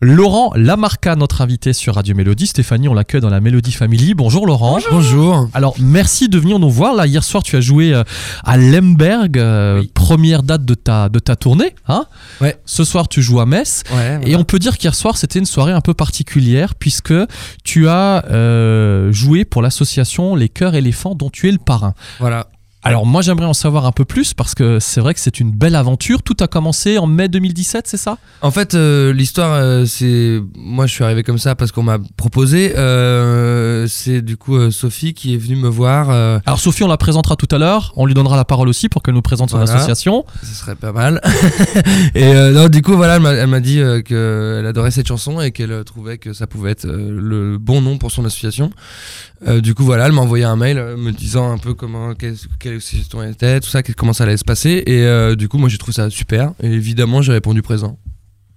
Laurent Lamarca, notre invité sur Radio Mélodie. Stéphanie, on l'accueille dans la Mélodie Family. Bonjour Laurent. Bonjour. Alors, merci de venir nous voir. Là, hier soir, tu as joué euh, à Lemberg, euh, Oui. première date de ta, de ta tournée. Hein Ouais. Ce soir, tu joues à Metz. Ouais, Et on peut dire qu'hier soir, c'était une soirée un peu particulière puisque tu as euh, joué pour l'association Les Cœurs Éléphants dont tu es le parrain. voilà. Alors moi j'aimerais en savoir un peu plus parce que c'est vrai que c'est une belle aventure. Tout a commencé en mai 2017, c'est ça? En fait, euh, l'histoire, euh, c'est. Moi, je suis arrivé comme ça parce qu'on m'a proposé. Euh, c'est du coup Sophie qui est venue me voir. Alors Sophie, on la présentera tout à l'heure. On lui donnera la parole aussi pour qu'elle nous présente son Voilà. association. ce serait pas mal. et non, du coup, voilà, elle m'a- dit qu'elle adorait cette chanson et qu'elle trouvait que ça pouvait être le bon nom pour son association. Du coup, voilà, elle m'a envoyé un mail me disant un peu comment quelle association elle était, tout ça, comment ça allait se passer. Et euh, du coup, moi, j'ai trouvé ça super. Et évidemment, j'ai répondu présent.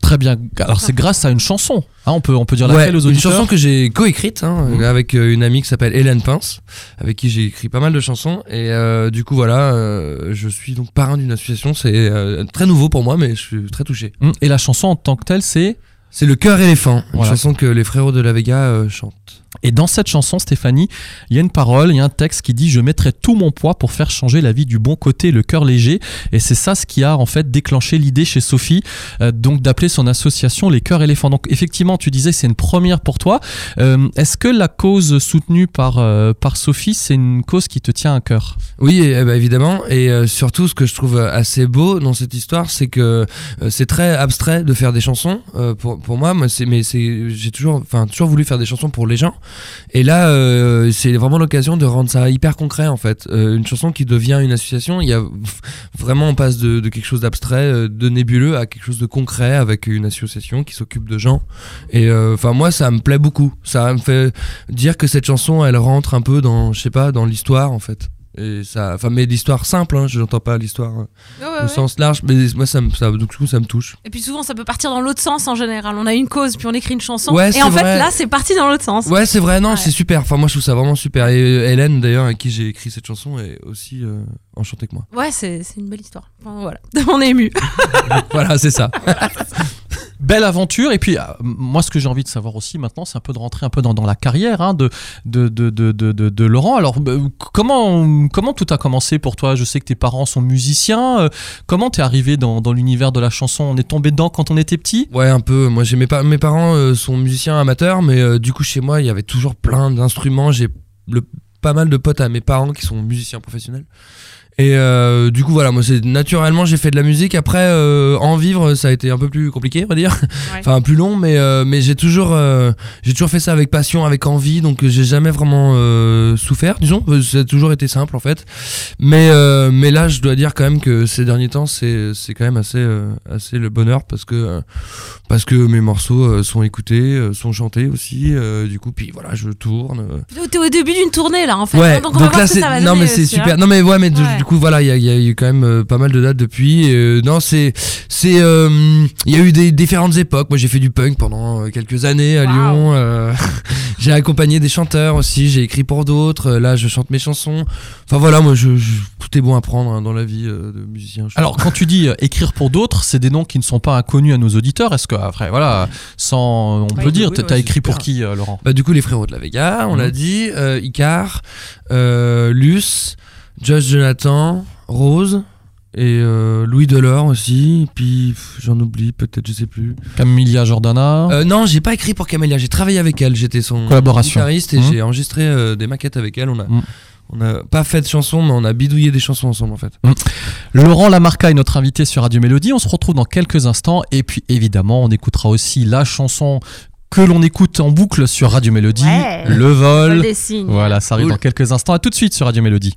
Très bien. Alors c'est grâce à une chanson. Hein, on peut on peut dire laquelle aux une auditeurs. chanson que j'ai coécrite hein, Mhm. avec euh, une amie qui s'appelle Hélène Pince, avec qui j'ai écrit pas mal de chansons. Et euh, du coup, voilà, euh, je suis donc parrain d'une association. C'est euh, très nouveau pour moi, mais je suis très touché. Hum, Et la chanson en tant que telle, c'est C'est Le Cœur éléphant, une Voilà. chanson que les frérots de la Vega euh, chantent. Et dans cette chanson, Stéphanie, il y a une parole, il y a un texte qui dit Je mettrai tout mon poids pour faire changer la vie du bon côté, le cœur léger. Et c'est ça ce qui a en fait déclenché l'idée chez Sophie, euh, donc d'appeler son association Les Cœurs Éléphants. Donc effectivement, tu disais c'est une première pour toi. Euh, Est-ce que la cause soutenue par, euh, par Sophie, c'est une cause qui te tient à cœur? Oui, et, eh ben, évidemment. Et surtout, ce que je trouve assez beau dans cette histoire, c'est que c'est très abstrait de faire des chansons. pour, pour moi, moi c'est, mais c'est, j'ai toujours, enfin, toujours voulu faire des chansons pour les gens. Et là, euh, c'est vraiment l'occasion de rendre ça hyper concret, en fait. Euh, une chanson qui devient une association, il y a vraiment, on passe de, de quelque chose d'abstrait, euh, de nébuleux, à quelque chose de concret avec une association qui s'occupe de gens. Et euh, enfin, moi, ça me plaît beaucoup. Ça me fait dire que cette chanson, elle rentre un peu dans, je sais pas, dans l'histoire, en fait. Et ça, enfin, mais l'histoire simple, hein, je n'entends pas l'histoire Ouais, ouais, au ouais. sens large, mais moi, ça me, ça, donc, du coup, ça me touche. Et puis souvent, ça peut partir dans l'autre sens en général. On a une cause, puis on écrit une chanson. Et en fait, là, c'est parti dans l'autre sens. Ouais, c'est vrai, non, c'est super. Enfin, moi, je trouve ça vraiment super. Et euh, Hélène, d'ailleurs, avec qui j'ai écrit cette chanson, est aussi euh, enchantée que moi. Ouais, c'est c'est une belle histoire. Enfin, voilà, on est ému. voilà, c'est ça. Belle aventure. Et puis, euh, moi, ce que j'ai envie de savoir aussi maintenant, c'est un peu de rentrer un peu dans, la carrière hein, de, de, de, de, Laurent. Alors, euh, comment, comment tout a commencé pour toi? Je sais que tes parents sont musiciens. Euh, comment t'es arrivé dans, dans l'univers de la chanson? On est tombé dedans quand on était petit? Ouais, un peu. Moi, j'ai mes, mes parents sont musiciens amateurs, mais du coup, chez moi, il y avait toujours plein d'instruments. J'ai pas mal de potes à mes parents qui sont musiciens professionnels. Et euh, du coup, voilà, moi, c'est naturellement, j'ai fait de la musique. Après, euh, en vivre, ça a été un peu plus compliqué, on va dire. Ouais. enfin, plus long, mais, euh, mais j'ai toujours, euh, j'ai toujours fait ça avec passion, avec envie. Donc, j'ai jamais vraiment euh, souffert, disons. Euh, Ça a toujours été simple, en fait. Mais, euh, mais là, je dois dire quand même que ces derniers temps, c'est, c'est quand même assez, euh, assez le bonheur parce que, parce que mes morceaux sont écoutés, sont chantés aussi. euh, du coup, puis voilà, je tourne. T'es au début d'une tournée là, en fait. Ouais, donc on va voir là que c'est ça va non mais c'est hein. super. Non mais ouais, mais. Du coup voilà, il y a, il y a eu quand même euh, pas mal de dates depuis. et, euh, non, c'est c'est euh, il y a eu des différentes époques. Moi, j'ai fait du punk pendant quelques années à Wow. Lyon. euh, j'ai accompagné des chanteurs aussi. J'ai écrit pour d'autres. Là, je chante mes chansons. Enfin voilà, moi, je, je- tout est bon à prendre hein, dans la vie euh, de musicien. je Alors, quand tu dis euh, écrire pour d'autres, c'est des noms qui ne sont pas inconnus à nos auditeurs. Est-ce que, après, voilà, sans, on Ouais, peut dire, oui, t'as ouais, écrit pour qui, euh, Laurent? Bah du coup les frérots de la Vega, on Mhm. l'a dit, euh, Icar, euh, Luce, Josh Jonathan, Rose et euh, Louis Delors aussi. Puis j'en oublie peut-être, je sais plus. Camélia Jordana Euh, non, j'ai pas écrit pour Camélia, j'ai travaillé avec elle, j'étais son Collaboration. guitariste et Mhm. j'ai enregistré euh, des maquettes avec elle. On a Mhm. on a pas fait de chansons, mais on a bidouillé des chansons ensemble en fait. Laurent Lamarca est notre invité sur Radio Mélodie. On se retrouve dans quelques instants. Et puis, évidemment, on écoutera aussi la chanson que l'on écoute en boucle sur Radio Mélodie, Ouais. Le Vol signes. Voilà, ça arrive Cool. dans quelques instants. À tout de suite sur Radio Mélodie.